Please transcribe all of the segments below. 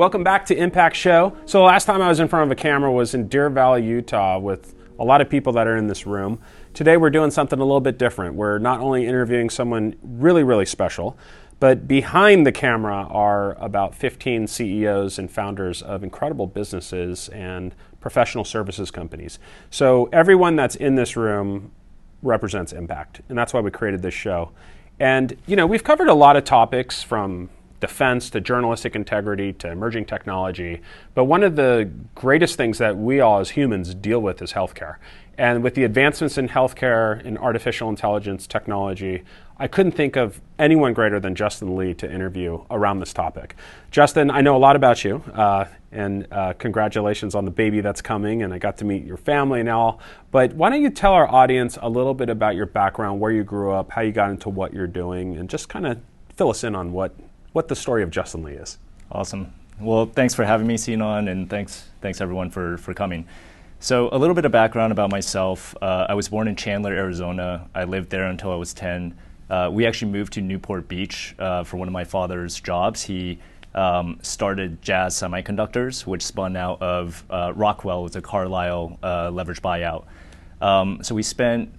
Welcome back to Impact Show. So, the last time I was in front of a camera was in Deer Valley, Utah, with a lot of people that are in this room. Today, we're doing something a little bit different. We're not only interviewing someone really, really special, but behind the camera are about 15 CEOs and founders of incredible businesses and professional services companies. So, everyone that's in this room represents impact, and that's why we created this show. And, you know, we've covered a lot of topics from defense to journalistic integrity to emerging technology. But one of the greatest things that we all as humans deal with is healthcare. And with the advancements in healthcare and artificial intelligence technology, I couldn't think of anyone greater than Justin Lee to interview around this topic. Justin, I know a lot about you, uh, and uh, congratulations on the baby that's coming, and I got to meet your family and all. But why don't you tell our audience a little bit about your background, where you grew up, how you got into what you're doing, and just kind of fill us in on what what the story of Justin Lee is. Awesome. Well, thanks for having me, Sinon, and thanks thanks everyone for for coming. So, a little bit of background about myself. Uh, I was born in Chandler, Arizona. I lived there until I was 10. Uh, we actually moved to Newport Beach uh, for one of my father's jobs. He um, started Jazz Semiconductors, which spun out of uh, Rockwell, was a Carlyle uh, leverage buyout. Um, so we spent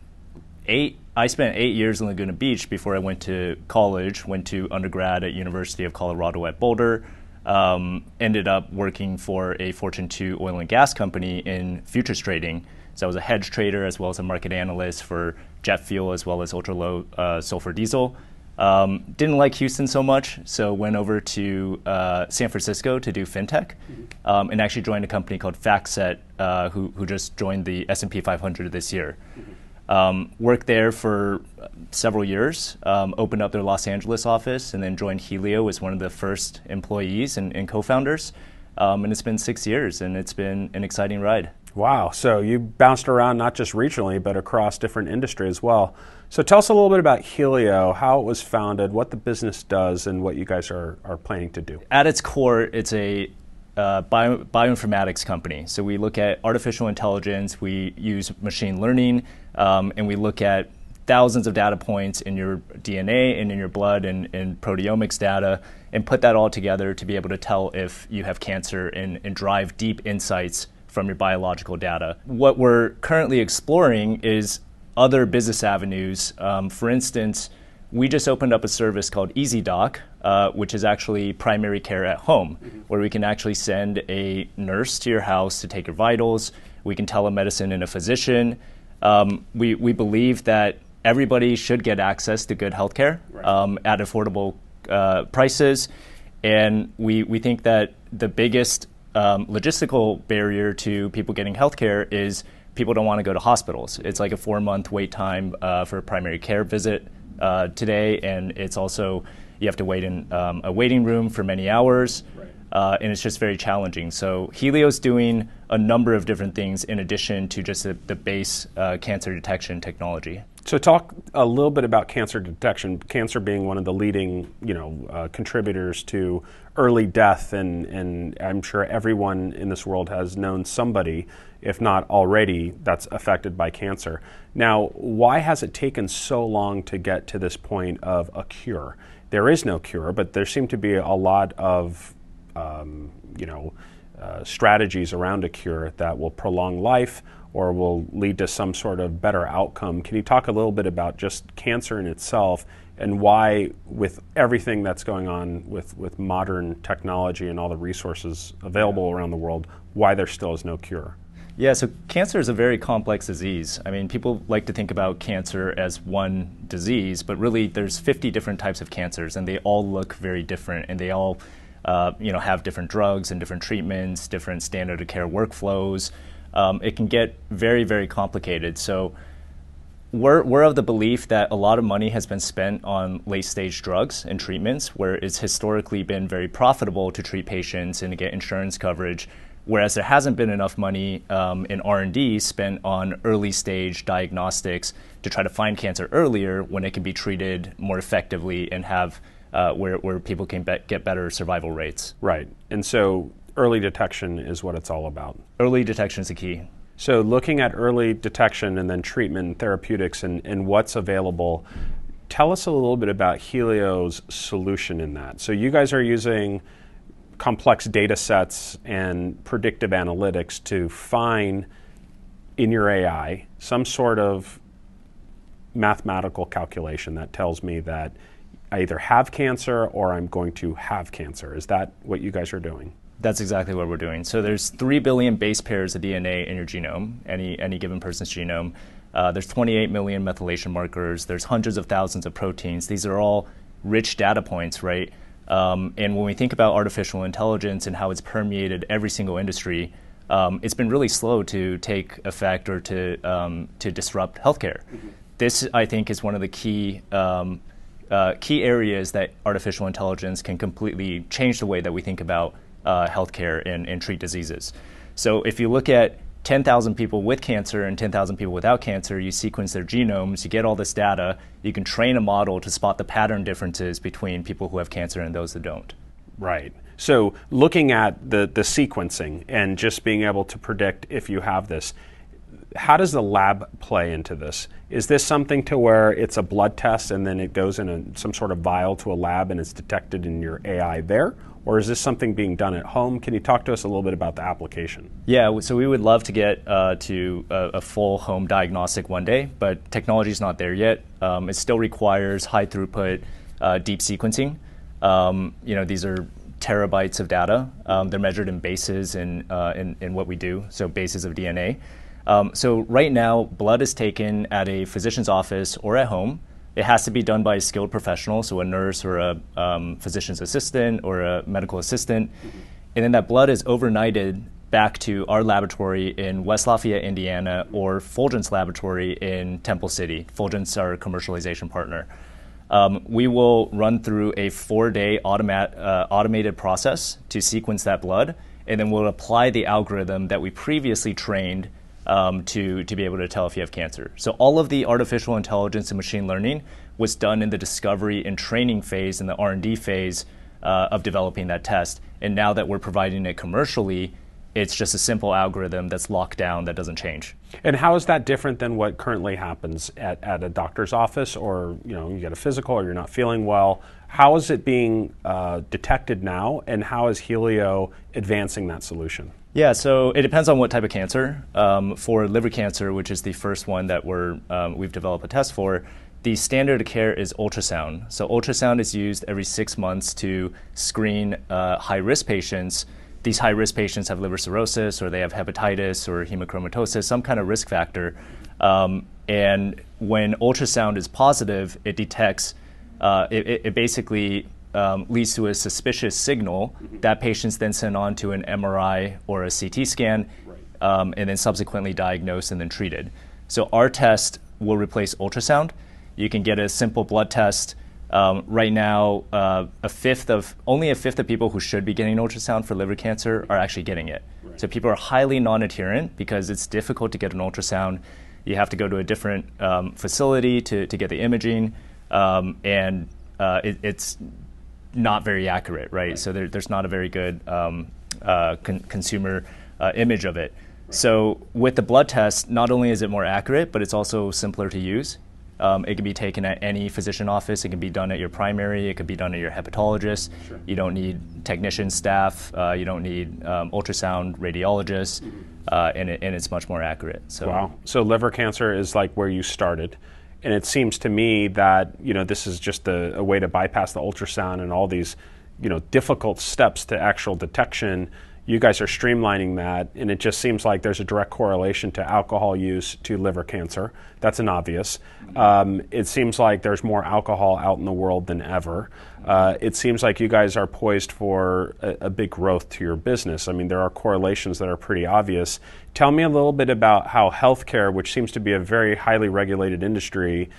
eight I spent eight years in Laguna Beach before I went to college, went to undergrad at University of Colorado at Boulder, um, ended up working for a Fortune 2 oil and gas company in futures trading. So I was a hedge trader as well as a market analyst for jet fuel as well as ultra low uh, sulfur diesel. Um, didn't like Houston so much, so went over to uh, San Francisco to do fintech, um, and actually joined a company called FactSet, uh, who, who just joined the S&P 500 this year. Um, worked there for several years, um, opened up their Los Angeles office, and then joined Helio as one of the first employees and, and co founders. Um, and it's been six years, and it's been an exciting ride. Wow. So you bounced around not just regionally, but across different industries as well. So tell us a little bit about Helio, how it was founded, what the business does, and what you guys are, are planning to do. At its core, it's a uh, bio, bioinformatics company. So we look at artificial intelligence, we use machine learning, um, and we look at thousands of data points in your DNA and in your blood and, and, proteomics data and put that all together to be able to tell if you have cancer and, and drive deep insights from your biological data. What we're currently exploring is other business avenues. Um, for instance, we just opened up a service called EasyDoc, uh, which is actually primary care at home, mm-hmm. where we can actually send a nurse to your house to take your vitals. We can telemedicine in a physician. Um, we, we believe that everybody should get access to good healthcare right. um, at affordable uh, prices. And we, we think that the biggest um, logistical barrier to people getting healthcare is people don't want to go to hospitals. It's like a four month wait time uh, for a primary care visit uh, today, and it's also you have to wait in um, a waiting room for many hours. Right. Uh, and it's just very challenging. So Helio's doing a number of different things in addition to just the, the base uh, cancer detection technology. So talk a little bit about cancer detection. Cancer being one of the leading, you know, uh, contributors to early death, and and I'm sure everyone in this world has known somebody, if not already, that's affected by cancer. Now, why has it taken so long to get to this point of a cure? There is no cure, but there seem to be a lot of um, you know, uh, strategies around a cure that will prolong life or will lead to some sort of better outcome. Can you talk a little bit about just cancer in itself and why, with everything that's going on with, with modern technology and all the resources available around the world, why there still is no cure? Yeah, so cancer is a very complex disease. I mean, people like to think about cancer as one disease, but really there's 50 different types of cancers, and they all look very different, and they all uh, you know, have different drugs and different treatments, different standard of care workflows. Um, it can get very, very complicated. So we're, we're of the belief that a lot of money has been spent on late stage drugs and treatments where it's historically been very profitable to treat patients and to get insurance coverage whereas there hasn't been enough money um, in r&d spent on early stage diagnostics to try to find cancer earlier when it can be treated more effectively and have uh, where, where people can be- get better survival rates. Right. And so early detection is what it's all about. Early detection is the key. So looking at early detection and then treatment and therapeutics and, and what's available, tell us a little bit about Helio's solution in that. So you guys are using complex data sets and predictive analytics to find in your AI some sort of mathematical calculation that tells me that I either have cancer or I'm going to have cancer. Is that what you guys are doing? That's exactly what we're doing. So there's three billion base pairs of DNA in your genome, any any given person's genome. Uh, there's 28 million methylation markers. There's hundreds of thousands of proteins. These are all rich data points, right? Um, and when we think about artificial intelligence and how it's permeated every single industry, um, it's been really slow to take effect or to um, to disrupt healthcare. Mm-hmm. This, I think, is one of the key um, uh, key areas that artificial intelligence can completely change the way that we think about uh, healthcare and, and treat diseases. So if you look at 10,000 people with cancer and 10,000 people without cancer, you sequence their genomes, you get all this data, you can train a model to spot the pattern differences between people who have cancer and those that don't. Right. So looking at the, the sequencing and just being able to predict if you have this, how does the lab play into this? Is this something to where it's a blood test and then it goes in a, some sort of vial to a lab and it's detected in your AI there? or is this something being done at home? Can you talk to us a little bit about the application? Yeah, so we would love to get uh, to a, a, full home diagnostic one day, but technology is not there yet. Um, it still requires high throughput, uh, deep sequencing. Um, you know, these are terabytes of data. Um, they're measured in bases in, uh, in, in, what we do, so bases of DNA. Um, so right now, blood is taken at a physician's office or at home it has to be done by a skilled professional, so a nurse or a um, physician's assistant or a medical assistant. And then that blood is overnighted back to our laboratory in West Lafayette, Indiana, or Fulgent's laboratory in Temple City. Fulgent's our commercialization partner. Um, we will run through a four day uh, automated process to sequence that blood, and then we'll apply the algorithm that we previously trained um, to, to be able to tell if you have cancer. So all of the artificial intelligence and machine learning was done in the discovery and training phase and the R&D phase uh, of developing that test. And now that we're providing it commercially, it's just a simple algorithm that's locked down that doesn't change. And how is that different than what currently happens at, at a doctor's office or you know you get a physical or you're not feeling well? How is it being uh, detected now and how is Helio advancing that solution? Yeah, so it depends on what type of cancer. Um, for liver cancer, which is the first one that we're, um, we've developed a test for, the standard of care is ultrasound. So ultrasound is used every six months to screen uh, high-risk patients. These high-risk patients have liver cirrhosis, or they have hepatitis, or hemochromatosis, some kind of risk factor. Um, and when ultrasound is positive, it detects. Uh, it, it basically um, leads to a suspicious signal mm-hmm. that patients then sent on to an MRI or a CT scan, right. um, and then subsequently diagnosed and then treated. So our test will replace ultrasound. You can get a simple blood test. Um, right now, uh, a fifth of only a fifth of people who should be getting ultrasound for liver cancer are actually getting it. Right. So people are highly non-adherent because it's difficult to get an ultrasound. You have to go to a different um, facility to, to get the imaging, um, and uh, it, it's not very accurate, right? right. So there, there's not a very good um, uh, con- consumer uh, image of it. Right. So with the blood test, not only is it more accurate, but it's also simpler to use. Um, it can be taken at any physician office. It can be done at your primary. It can be done at your hepatologist. Sure. You don't need technician staff. Uh, you don't need um, ultrasound radiologists, mm-hmm. uh, and, it, and it's much more accurate. So. Wow. So liver cancer is like where you started and it seems to me that you know this is just a, a, way to bypass the ultrasound and all these you know difficult steps to actual detection. You guys are streamlining that and it just seems like there's a direct correlation to alcohol use to liver cancer. That's an obvious. Um, it seems like there's more alcohol out in the world than ever uh, it seems like you guys are poised for a, a, big growth to your business. I mean there are correlations that are pretty obvious. Tell me a little bit about how healthcare which seems to be a very highly regulated industry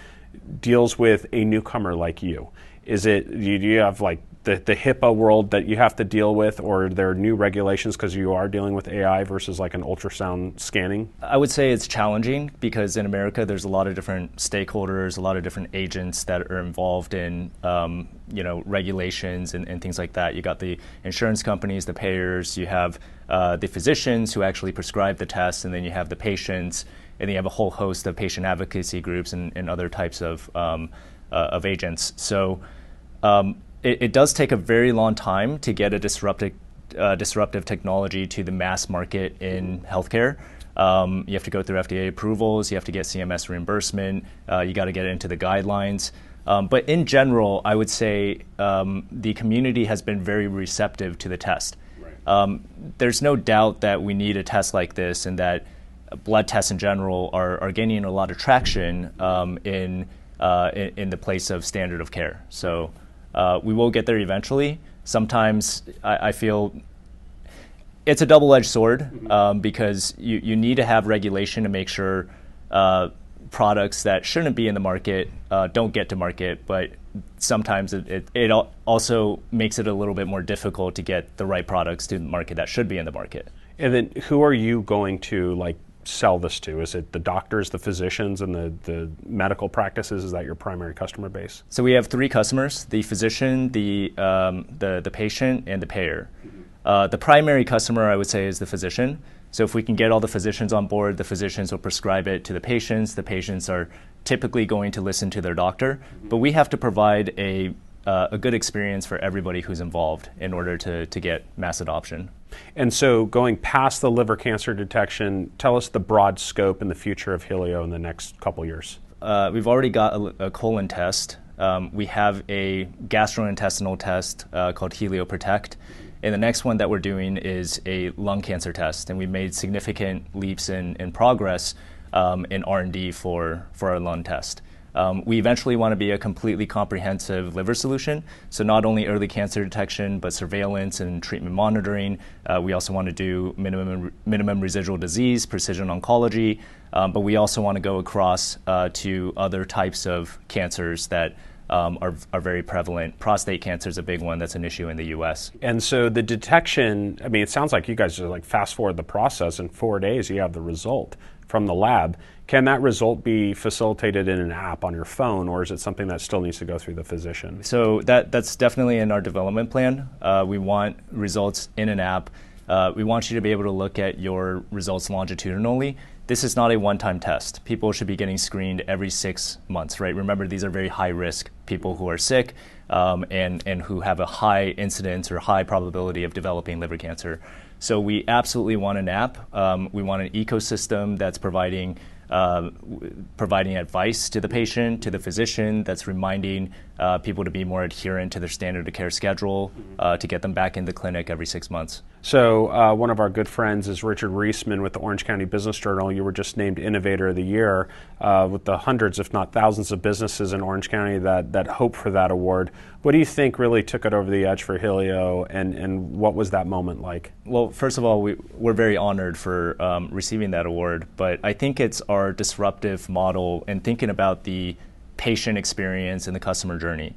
deals with a newcomer like you. Is it do you have like the, the HIPAA world that you have to deal with, or there are new regulations because you are dealing with AI versus like an ultrasound scanning? I would say it's challenging because in America there's a lot of different stakeholders, a lot of different agents that are involved in um, you know regulations and, and, things like that. You got the insurance companies, the payers, you have uh, the physicians who actually prescribe the tests, and then you have the patients, and you have a whole host of patient advocacy groups and, and other types of um, uh, of agents. So. Um, it, it, does take a very long time to get a disruptive uh, disruptive technology to the mass market in healthcare. Um, you have to go through FDA approvals, you have to get CMS reimbursement, uh, you got to get into the guidelines. Um, but in general, I would say um, the community has been very receptive to the test. Right. Um, there's no doubt that we need a test like this and that blood tests in general are, are gaining a lot of traction um, in, uh, in, in, the place of standard of care. So uh, we will get there eventually. Sometimes I, I feel it's a double edged sword mm-hmm. um, because you, you need to have regulation to make sure uh, products that shouldn't be in the market uh, don't get to market, but sometimes it, it, it, also makes it a little bit more difficult to get the right products to the market that should be in the market. And then who are you going to like sell this to? Is it the doctors, the physicians, and the, the medical practices? Is that your primary customer base? So we have three customers: the physician, the um, the, the patient, and the payer. Uh, the primary customer, I would say, is the physician. So if we can get all the physicians on board, the physicians will prescribe it to the patients. The patients are typically going to listen to their doctor, but we have to provide a uh, a good experience for everybody who's involved in order to, to get mass adoption. And so, going past the liver cancer detection, tell us the broad scope and the future of Helio in the next couple years. Uh, we've already got a, a colon test. Um, we have a gastrointestinal test uh, called Helio Protect. And the next one that we're doing is a lung cancer test. And we've made significant leaps in, in progress um, in R&D for, for our lung test. Um, we eventually want to be a completely comprehensive liver solution. So, not only early cancer detection, but surveillance and treatment monitoring. Uh, we also want to do minimum, minimum residual disease, precision oncology, um, but we also want to go across uh, to other types of cancers that um, are, are very prevalent. Prostate cancer is a big one that's an issue in the US. And so the detection, I mean, it sounds like you guys are like fast forward the process. In four days, you have the result from the lab. Can that result be facilitated in an app on your phone, or is it something that still needs to go through the physician? So that, that's definitely in our development plan. Uh, we want results in an app. Uh, we want you to be able to look at your results longitudinally. This is not a one time test. People should be getting screened every six months, right? Remember, these are very high risk people who are sick um, and, and who have a high incidence or high probability of developing liver cancer. So we absolutely want an app. Um, we want an ecosystem that's providing uh, providing advice to the patient, to the physician, that's reminding uh, people to be more adherent to their standard of care schedule uh, to get them back in the clinic every six months. So, uh, one of our good friends is Richard Reisman with the Orange County Business Journal. You were just named Innovator of the Year uh, with the hundreds, if not thousands, of businesses in Orange County that, that hope for that award. What do you think really took it over the edge for Helio, and, and what was that moment like? Well, first of all, we, we're very honored for um, receiving that award, but I think it's our disruptive model and thinking about the patient experience and the customer journey.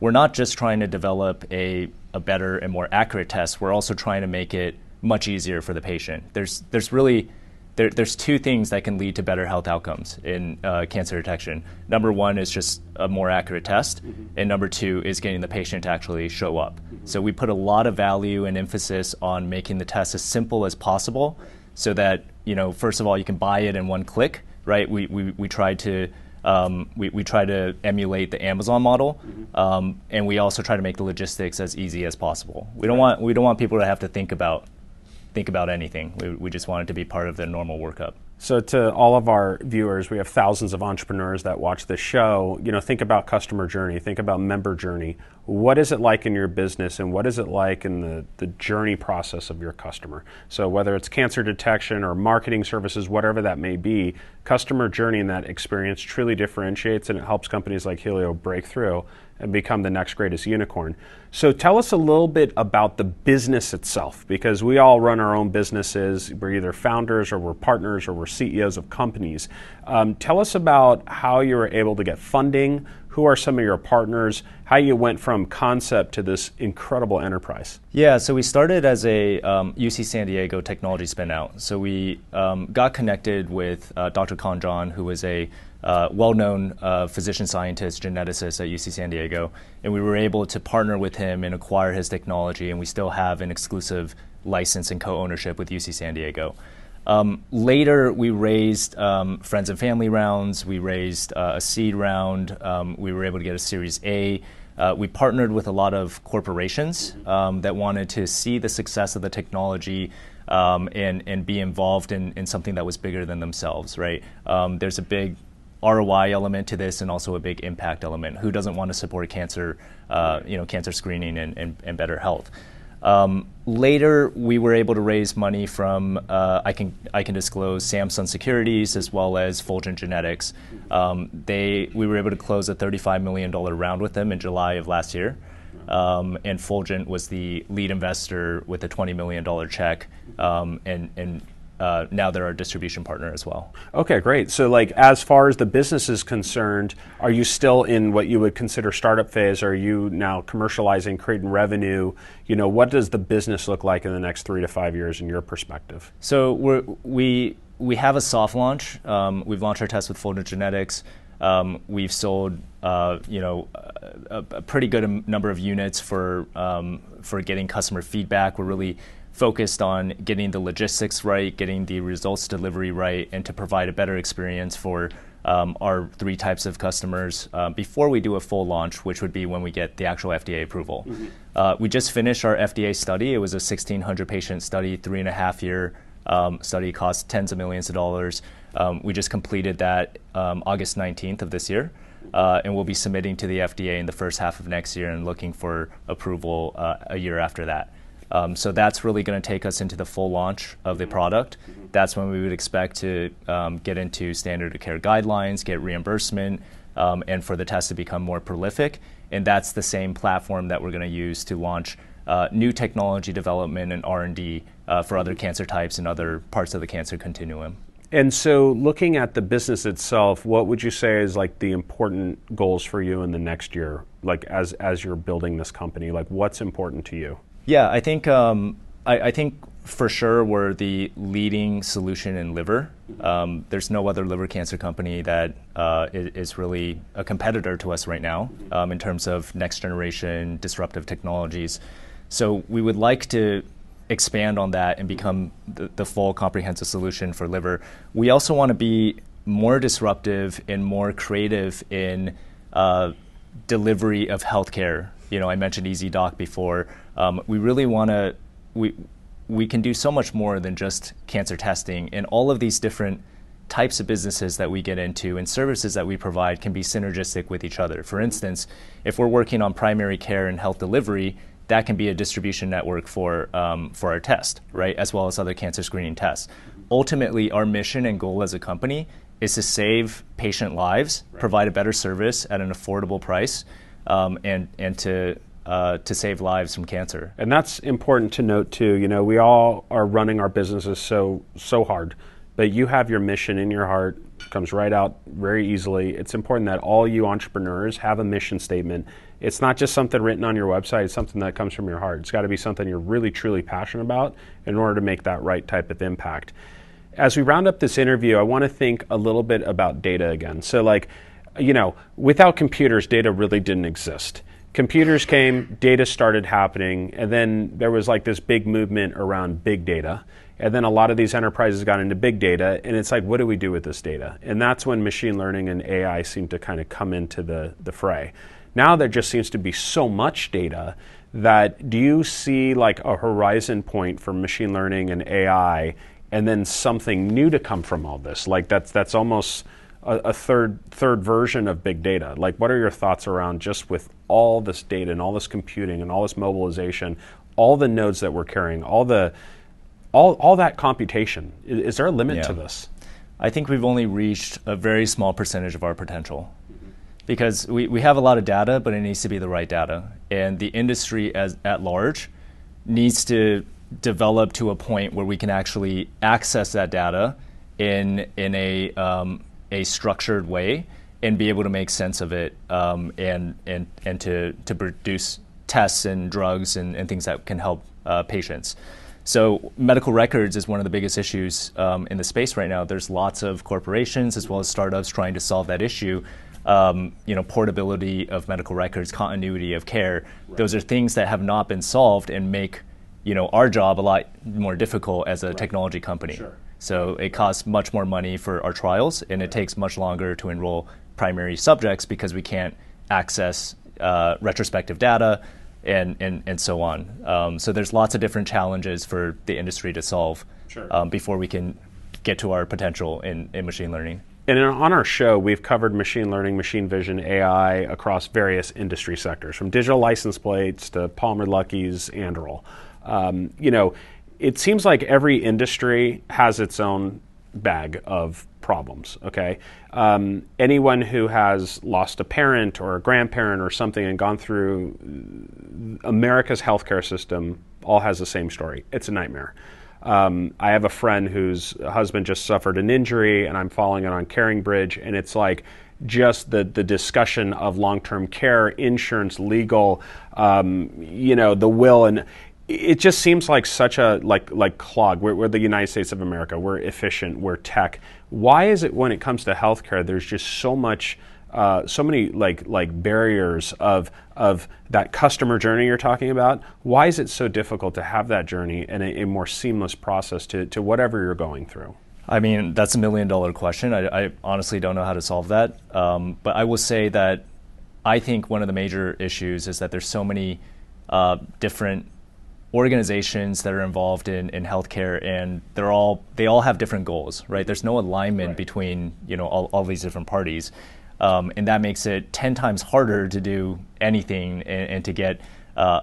We're not just trying to develop a, a better and more accurate test, we're also trying to make it much easier for the patient. There's, there's really there, there's two things that can lead to better health outcomes in uh, cancer detection. Number one is just a more accurate test, mm-hmm. and number two is getting the patient to actually show up. Mm-hmm. So we put a lot of value and emphasis on making the test as simple as possible, so that you know, first of all, you can buy it in one click. Right? We we we try to um, we, we try to emulate the Amazon model, mm-hmm. um, and we also try to make the logistics as easy as possible. We don't want we don't want people to have to think about think about anything. We, we just want it to be part of the normal workup. So, to all of our viewers, we have thousands of entrepreneurs that watch this show. You know, think about customer journey, think about member journey. What is it like in your business, and what is it like in the, the journey process of your customer? So, whether it's cancer detection or marketing services, whatever that may be, customer journey and that experience truly differentiates and it helps companies like Helio break through and become the next greatest unicorn. So tell us a little bit about the business itself, because we all run our own businesses. We're either founders or we're partners or we're CEOs of companies. Um, tell us about how you were able to get funding. Who are some of your partners? How you went from concept to this incredible enterprise? Yeah, so we started as a um, UC San Diego technology spinout. So we um, got connected with uh, Dr. Zhang, who was a uh, well-known uh, physician scientist, geneticist at UC San Diego, and we were able to partner with him and acquire his technology, and we still have an exclusive license and co-ownership with UC San Diego. Um, later, we raised um, friends and family rounds. We raised uh, a seed round. Um, we were able to get a Series A. Uh, we partnered with a lot of corporations um, that wanted to see the success of the technology um, and, and be involved in, in something that was bigger than themselves, right? Um, there's a big ROI element to this and also a big impact element. Who doesn't want to support cancer, uh, you know, cancer screening and, and, and better health? Um, later, we were able to raise money from uh, I can I can disclose Samsung Securities as well as Fulgent Genetics. Um, they we were able to close a 35 million dollar round with them in July of last year, um, and Fulgent was the lead investor with a 20 million dollar check, um, and and uh, now they're our distribution partner as well. Okay, great. So, like, as far as the business is concerned, are you still in what you would consider startup phase? Are you now commercializing, creating revenue? You know, what does the business look like in the next three to five years, in your perspective? So we're, we we have a soft launch. Um, we've launched our test with Fulgent Genetics. Um, we've sold, uh, you know, a, a, pretty good number of units for um, for getting customer feedback. We're really focused on getting the logistics right, getting the results delivery right, and to provide a better experience for um, our three types of customers uh, before we do a full launch, which would be when we get the actual FDA approval. Mm-hmm. Uh, we just finished our FDA study. It was a 1,600 patient study, three and a half year um, study, cost tens of millions of dollars. Um, we just completed that um, August 19th of this year. Uh, and we'll be submitting to the FDA in the first half of next year and looking for approval uh, a year after that. Um, so that's really going to take us into the full launch of the product. That's when we would expect to um, get into standard of care guidelines, get reimbursement, um, and for the test to become more prolific. And that's the same platform that we're going to use to launch uh, new technology development and R&D uh, for other cancer types and other parts of the cancer continuum. And so, looking at the business itself, what would you say is like the important goals for you in the next year, like as as you're building this company? Like, what's important to you? Yeah, I think um, I, I, think for sure we're the leading solution in liver. Um, there's no other liver cancer company that uh, is, really a competitor to us right now um, in terms of next generation disruptive technologies. So we would like to expand on that and become the, the full comprehensive solution for liver. We also want to be more disruptive and more creative in uh, delivery of healthcare. You know, I mentioned EZ-Doc before. Um, we really want to we we can do so much more than just cancer testing, and all of these different types of businesses that we get into and services that we provide can be synergistic with each other. For instance, if we're working on primary care and health delivery, that can be a distribution network for um, for our test, right, as well as other cancer screening tests. Ultimately, our mission and goal as a company is to save patient lives, right. provide a better service at an affordable price, um, and and to uh, to save lives from cancer. And that's important to note too. You know, we all are running our businesses so so hard, but you have your mission in your heart comes right out very easily. It's important that all you entrepreneurs have a mission statement. It's not just something written on your website, it's something that comes from your heart. It's got to be something you're really truly passionate about in order to make that right type of impact. As we round up this interview, I want to think a little bit about data again. So like, you know, without computers, data really didn't exist computers came, data started happening, and then there was like this big movement around big data. And then a lot of these enterprises got into big data, and it's like, what do we do with this data? And that's when machine learning and AI seem to kind of come into the, the fray. Now there just seems to be so much data that do you see like a horizon point for machine learning and AI and then something new to come from all this? Like that's that's almost a, a, third third version of big data. Like, what are your thoughts around just with all this data and all this computing and all this mobilization, all the nodes that we're carrying, all the all all that computation? Is, is there a limit yeah. to this? I think we've only reached a very small percentage of our potential. Because we, we have a lot of data, but it needs to be the right data. And the industry as, at large needs to develop to a point where we can actually access that data in, in a um, a structured way and be able to make sense of it um, and, and, and to, to produce tests and drugs and, and things that can help uh, patients. So, medical records is one of the biggest issues um, in the space right now. There's lots of corporations as well as startups trying to solve that issue. Um, you know, portability of medical records, continuity of care. Right. Those are things that have not been solved and make you know our job a lot more difficult as a right. technology company. Sure. So it costs much more money for our trials, and it takes much longer to enroll primary subjects because we can't access uh, retrospective data, and, and, and so on. Um, so there's lots of different challenges for the industry to solve Sure. um, before we can get to our potential in, in machine learning. And on our show, we've covered machine learning, machine vision, AI across various industry sectors, from digital license plates to Palmer Luckey's Anduril. Um, you know, it seems like every industry has its own bag of problems. Okay, um, anyone who has lost a parent or a grandparent or something and gone through America's healthcare system all has the same story. It's a nightmare. Um, I have a friend whose husband just suffered an injury, and I'm following it on Caring Bridge, and it's like just the the discussion of long term care, insurance, legal, um, you know, the will, and it just seems like such a like like clog. We're, we're the United States of America. We're efficient. We're tech. Why is it when it comes to healthcare, there's just so much uh, so many like like barriers of of that customer journey you're talking about. Why is it so difficult to have that journey and a, a more seamless process to, to whatever you're going through? I mean, that's a million dollar question. I, I honestly don't know how to solve that. Um, but I will say that I think one of the major issues is that there's so many uh, different organizations that are involved in, in healthcare and they're all they all have different goals right? There's no alignment Right. between you know all, all these different parties. Um, and that makes it 10 times harder to do anything and, and to get uh,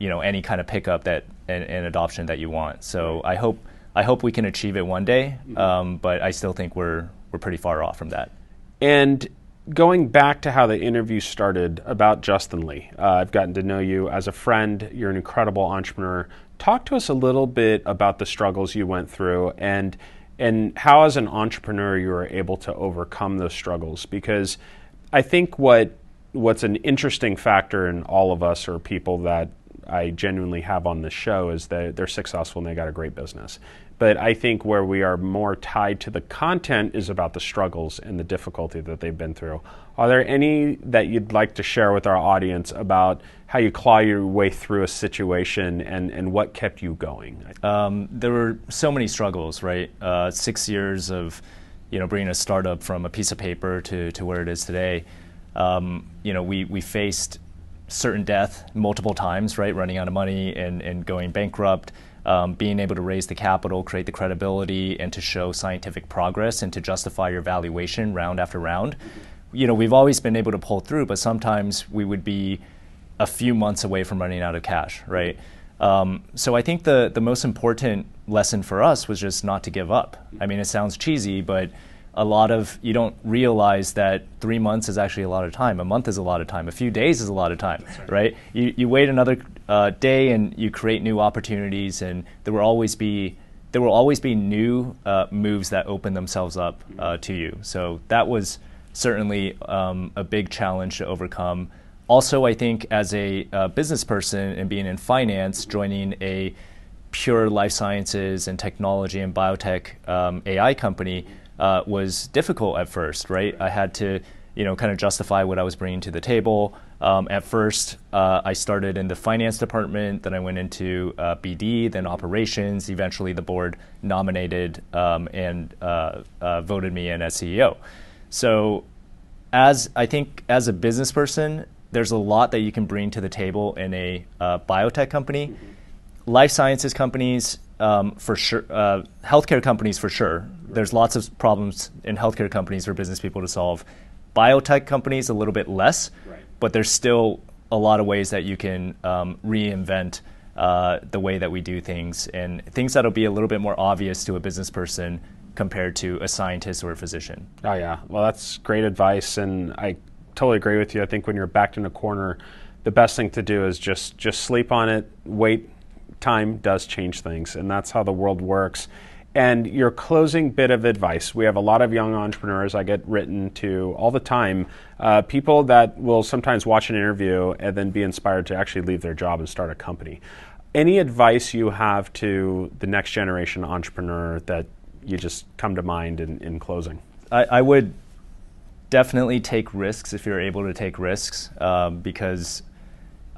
you know any kind of pickup that and, and adoption that you want. So i hope i hope we can achieve it one day um, but i still think we're we're pretty far off from that. And going back to how the interview started about Justin Lee, uh, I've gotten to know you as a friend. You're an incredible entrepreneur. Talk to us a little bit about the struggles you went through and and how, as an entrepreneur, you were able to overcome those struggles. Because I think what what's an interesting factor in all of us or people that I genuinely have on the show is that they're successful and they got a great business. But I think where we are more tied to the content is about the struggles and the difficulty that they've been through. Are there any that you'd like to share with our audience about how you claw your way through a situation and, and what kept you going? Um, there were so many struggles, right? Uh, six years of, you know, bringing a startup from a piece of paper to, to where it is today. Um, you know, we, we faced certain death multiple times, right? Running out of money and, and going bankrupt. Um, being able to raise the capital, create the credibility, and to show scientific progress and to justify your valuation round after round. You know, we've always been able to pull through, but sometimes we would be a few months away from running out of cash, right? Um, so I think the the most important lesson for us was just not to give up. I mean, it sounds cheesy, but a lot of you don't realize that three months is actually a lot of time. A month is a lot of time. A few days is a lot of time, right. You you wait another uh, day and you create new opportunities, and there will always be there will always be new uh, moves that open themselves up uh, to you. So that was certainly um, a big challenge to overcome. Also, I think as a uh, business person and being in finance, joining a pure life sciences and technology and biotech um, AI company uh, was difficult at first, right? I had to, you know, kind of justify what I was bringing to the table. Um, at first, uh, I started in the finance department, then I went into uh, BD, then operations. Eventually, the board nominated um, and uh, uh, voted me in as CEO. So, as I think as a business person, there's a lot that you can bring to the table in a uh, biotech company. Life sciences companies, um, for sure, uh, healthcare companies, for sure. There's lots of problems in healthcare companies for business people to solve. Biotech companies, a little bit less, Right. but there's still a lot of ways that you can um, reinvent uh, the way that we do things and things that'll be a little bit more obvious to a business person compared to a scientist or a physician. Oh yeah, well that's great advice, and I totally agree with you. I think when you're backed in a corner, the best thing to do is just just sleep on it. Wait, time does change things, and that's how the world works. And your closing bit of advice: we have a lot of young entrepreneurs I get written to all the time. Uh, people that will sometimes watch an interview and then be inspired to actually leave their job and start a company. Any advice you have to the next generation entrepreneur that you just come to mind in, in closing? I, I would definitely take risks if you're able to take risks um, because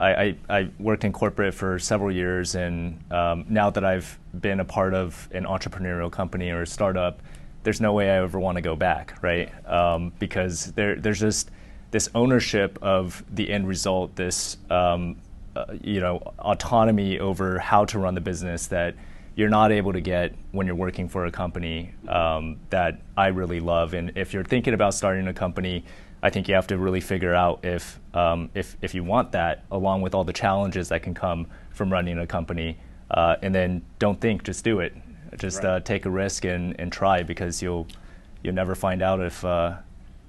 I, I, worked in corporate for several years and um, now that I've been a part of an entrepreneurial company or a startup, there's no way I ever want to go back, right? Um, because there, there's just this ownership of the end result, this um, uh, you know autonomy over how to run the business that you're not able to get when you're working for a company um, that I really love. And if you're thinking about starting a company, I think you have to really figure out if um, if if you want that, along with all the challenges that can come from running a company. Uh, and then don't think, just do it. Just right. uh, take a risk and, and try because you'll you'll never find out if uh,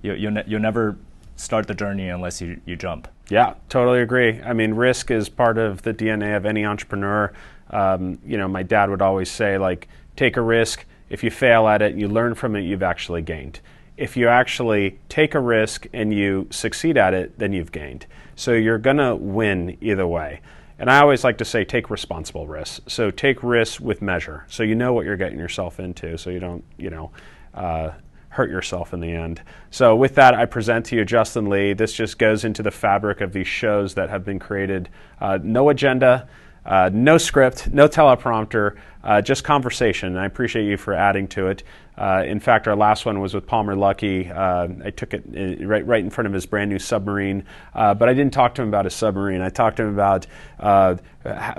you, you'll, ne- you'll never start the journey unless you, you jump. Yeah, totally agree. I mean, risk is part of the DNA of any entrepreneur. Um, you know, my dad would always say, like, take a risk. If you fail at it, you learn from it, you've actually gained. If you actually take a risk and you succeed at it, then you've gained. So you're going to win either way. And I always like to say take responsible risks. So take risks with measure. So you know what you're getting yourself into so you don't, you know, uh, hurt yourself in the end. So, with that, I present to you Justin Lee. This just goes into the fabric of these shows that have been created. Uh, no agenda, uh, no script, no teleprompter, uh, just conversation. And I appreciate you for adding to it. Uh, in fact, our last one was with Palmer Luckey. Uh, I took it uh, right, right in front of his brand new submarine, uh, but I didn't talk to him about his submarine. I talked to him about uh,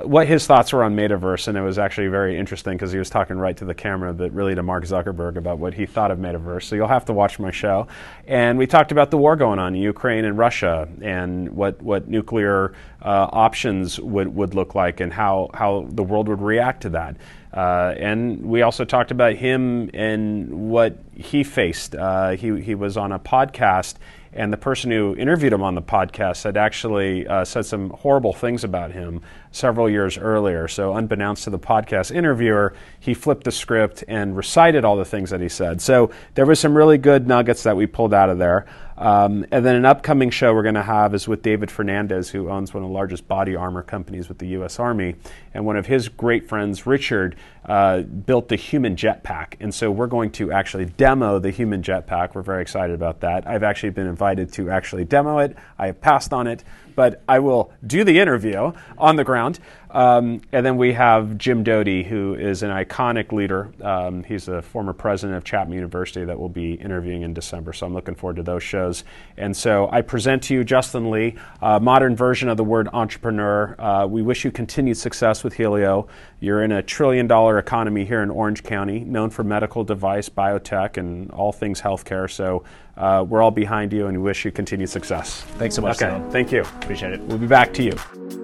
what his thoughts were on Metaverse, and it was actually very interesting because he was talking right to the camera, but really to Mark Zuckerberg about what he thought of Metaverse. So you'll have to watch my show. And we talked about the war going on in Ukraine and Russia and what, what nuclear uh, options would, would look like and how, how the world would react to that. Uh, and we also talked about him and what he faced. Uh, he, he was on a podcast, and the person who interviewed him on the podcast had actually uh, said some horrible things about him several years earlier. So, unbeknownst to the podcast interviewer, he flipped the script and recited all the things that he said. So, there was some really good nuggets that we pulled out of there. Um, and then an upcoming show we're going to have is with David Fernandez, who owns one of the largest body armor companies with the U.S. Army. And one of his great friends, Richard, uh, built the human jetpack. And so we're going to actually demo the human jetpack. We're very excited about that. I've actually been invited to actually demo it. I have passed on it but I will do the interview on the ground. Um, and then we have Jim Doti, who is an iconic leader. Um, he's a former president of Chapman University that we'll be interviewing in December. So I'm looking forward to those shows. And so I present to you Justin Lee, a modern version of the word entrepreneur. Uh, we wish you continued success with Helio. You're in a trillion dollar economy here in Orange County, known for medical device, biotech, and all things healthcare. So uh, we're all behind you and we wish you continued success. Thanks so much. Okay, thank you. Appreciate it. We'll be back to you.